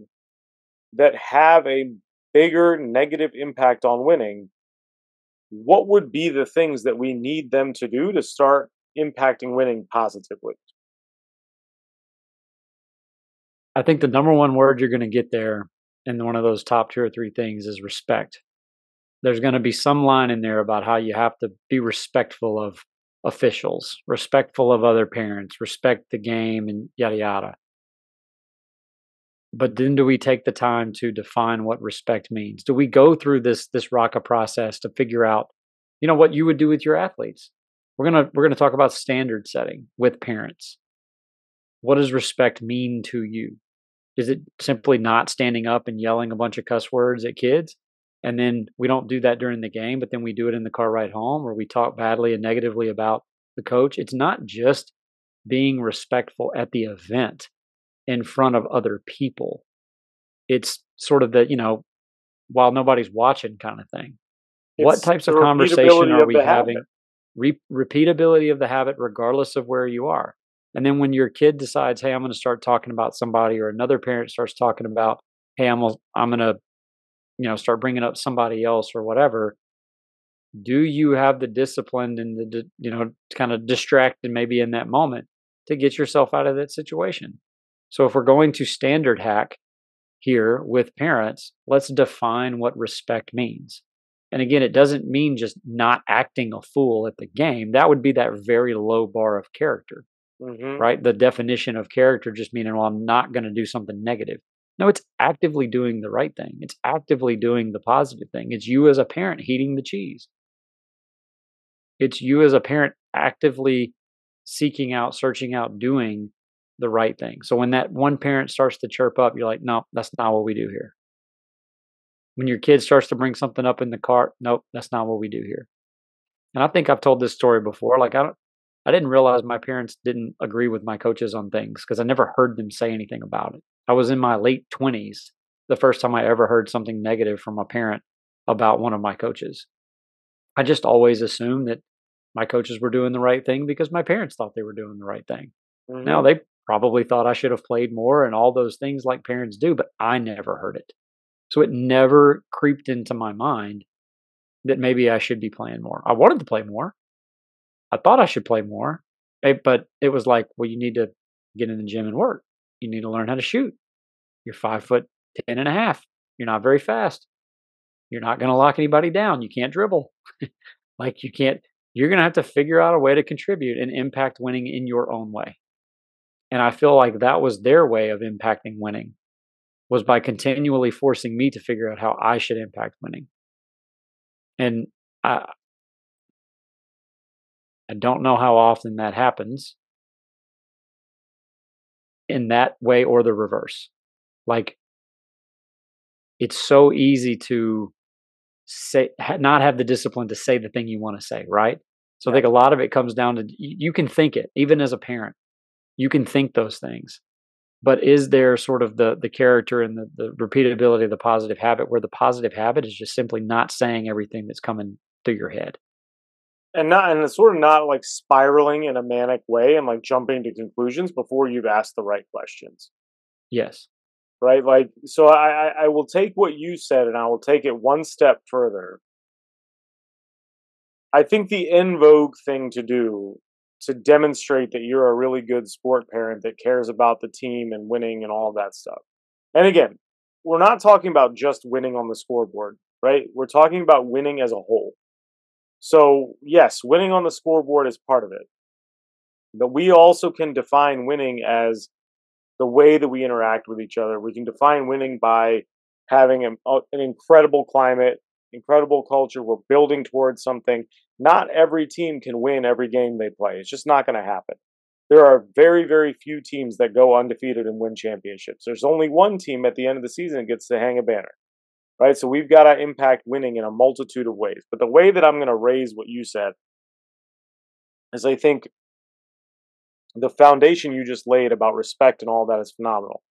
that have a bigger negative impact on winning, what would be the things that we need them to do to start impacting winning positively? I think the number one word you're going to get there in one of those top two or three things is respect. There's going to be some line in there about how you have to be respectful of officials, respectful of other parents, respect the game, and yada yada. But then do we take the time to define what respect means? Do we go through this this RACA process to figure out, you know, what you would do with your athletes? We're gonna we're gonna talk about standard setting with parents. What does respect mean to you? Is it simply not standing up and yelling a bunch of cuss words at kids? And then we don't do that during the game, but then we do it in the car ride home or we talk badly and negatively about the coach. It's not just being respectful at the event in front of other people. It's sort of the, you know, while nobody's watching kind of thing. It's what types of conversation are we having? Re- repeatability of the habit, regardless of where you are. And then when your kid decides, hey, I'm going to start talking about somebody, or another parent starts talking about, hey, I'm, I'm going to, you know, start bringing up somebody else or whatever. Do you have the discipline and the, you know, kind of distracted maybe in that moment to get yourself out of that situation? So if we're going to standard hack here with parents, let's define what respect means. And again, it doesn't mean just not acting a fool at the game. That would be that very low bar of character, mm-hmm. right? The definition of character just meaning, well, I'm not going to do something negative. No, it's actively doing the right thing. It's actively doing the positive thing. It's you as a parent heating the cheese. It's you as a parent actively seeking out, searching out, doing the right thing. So when that one parent starts to chirp up, you're like, no, that's not what we do here. when your kid starts to bring something up in the cart, nope, that's not what we do here. And I think I've told this story before. Like I don't, I didn't realize my parents didn't agree with my coaches on things because I never heard them say anything about it. I was in my late twenties the first time I ever heard something negative from a parent about one of my coaches. I just always assumed that my coaches were doing the right thing because my parents thought they were doing the right thing. Mm-hmm. Now they probably thought I should have played more and all those things like parents do, but I never heard it. So it never creeped into my mind that maybe I should be playing more. I wanted to play more. I thought I should play more, eh, but it was like, well, you need to get in the gym and work. You need to learn how to shoot. You're five foot ten and a half. You're not very fast. You're not going to lock anybody down. You can't dribble. like you can't, you're going to have to figure out a way to contribute and impact winning in your own way. And I feel like that was their way of impacting winning was by continually forcing me to figure out how I should impact winning. And I I don't know how often that happens in that way or the reverse. Like it's so easy to say not have the discipline to say the thing you want to say, right? So I think a lot of it comes down to you can think it even as a parent. You can think those things but is there sort of the the character and the, the repeatability of the positive habit where the positive habit is just simply not saying everything that's coming through your head and not and it's sort of not like spiraling in a manic way and like jumping to conclusions before you've asked the right questions yes right like so i i will take what you said and i will take it one step further i think the in vogue thing to do to demonstrate that you're a really good sport parent that cares about the team and winning and all that stuff. And again, we're not talking about just winning on the scoreboard, right? We're talking about winning as a whole. So, yes, winning on the scoreboard is part of it. But we also can define winning as the way that we interact with each other. We can define winning by having an, uh, an incredible climate, incredible culture. We're building towards something. Not every team can win every game they play. It's just not going to happen. There are very, very few teams that go undefeated and win championships. There's only one team at the end of the season that gets to hang a banner, right? So we've got to impact winning in a multitude of ways. But the way that I'm going to raise what you said is I think the foundation you just laid about respect and all that is phenomenal.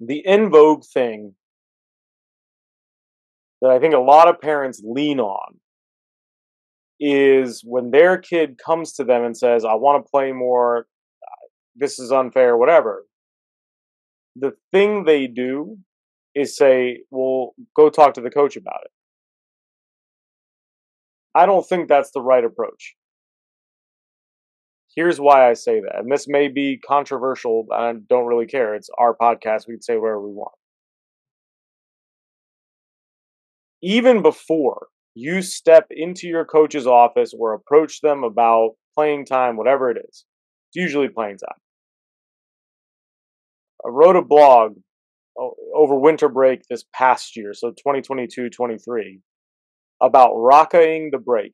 The in vogue thing that I think a lot of parents lean on is when their kid comes to them and says, I want to play more, this is unfair, whatever. The thing they do is say, well, go talk to the coach about it. I don't think that's the right approach. Here's why I say that. And this may be controversial. I don't really care. It's our podcast. We can say whatever we want. even before you step into your coach's office or approach them about playing time, whatever it is, it's usually playing time. I wrote a blog over winter break this past year, so 2022 23, about rocking the break.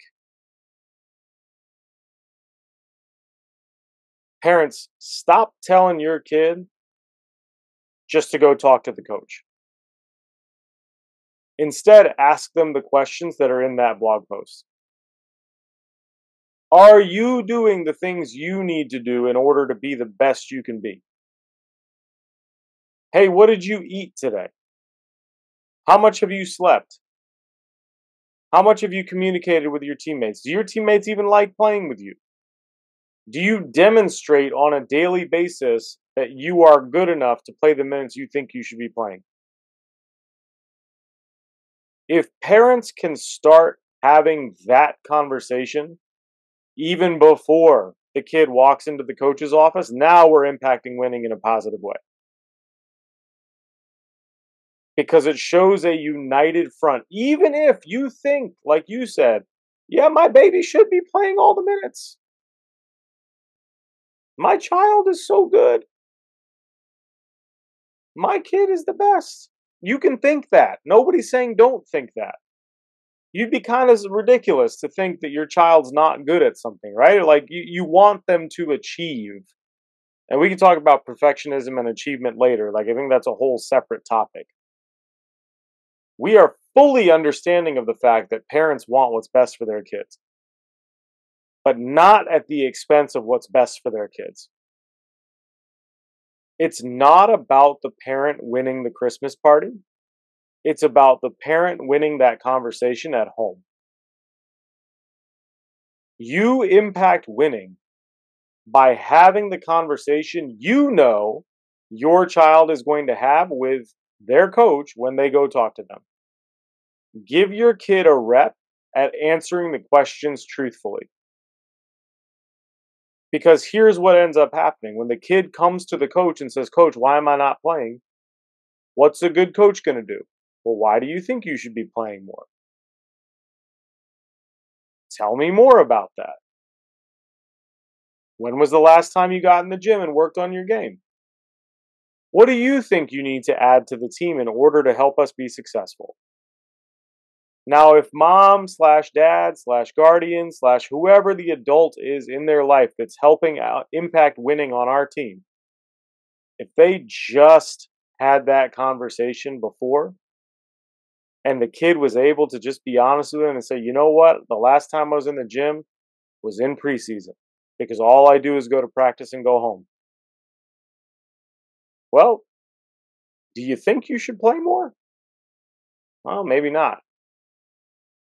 Parents, stop telling your kid just to go talk to the coach. Instead, ask them the questions that are in that blog post. Are you doing the things you need to do in order to be the best you can be? Hey, what did you eat today? How much have you slept? How much have you communicated with your teammates? Do your teammates even like playing with you? Do you demonstrate on a daily basis that you are good enough to play the minutes you think you should be playing? if parents can start having that conversation even before the kid walks into the coach's office, now we're impacting winning in a positive way. Because it shows a united front. Even if you think, like you said, yeah, my baby should be playing all the minutes. My child is so good. My kid is the best. You can think that. Nobody's saying don't think that. You'd be kind of ridiculous to think that your child's not good at something, right? Like you, you want them to achieve. And we can talk about perfectionism and achievement later. Like I think that's a whole separate topic. We are fully understanding of the fact that parents want what's best for their kids, but not at the expense of what's best for their kids. It's not about the parent winning the Christmas party. It's about the parent winning that conversation at home. You impact winning by having the conversation you know your child is going to have with their coach when they go talk to them. Give your kid a rep at answering the questions truthfully. Because here's what ends up happening when the kid comes to the coach and says, Coach, why am I not playing? What's a good coach going to do? Well, why do you think you should be playing more? Tell me more about that. When was the last time you got in the gym and worked on your game? What do you think you need to add to the team in order to help us be successful? Now, if mom slash dad slash guardian slash whoever the adult is in their life that's helping out impact winning on our team, if they just had that conversation before and the kid was able to just be honest with them and say, you know what, the last time I was in the gym was in preseason because all I do is go to practice and go home. Well, do you think you should play more? Well, maybe not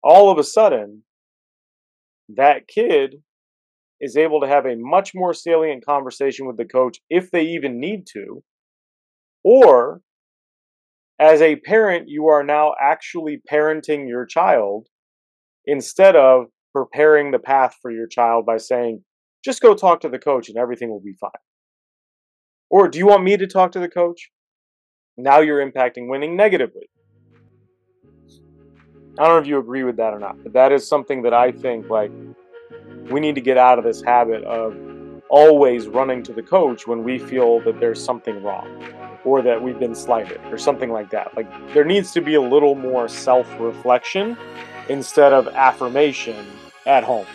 all of a sudden, that kid is able to have a much more salient conversation with the coach if they even need to. Or, as a parent, you are now actually parenting your child instead of preparing the path for your child by saying, just go talk to the coach and everything will be fine. Or, do you want me to talk to the coach? Now you're impacting winning negatively. I don't know if you agree with that or not, but that is something that I think like we need to get out of this habit of always running to the coach when we feel that there's something wrong or that we've been slighted or something like that. Like there needs to be a little more self-reflection instead of affirmation at home.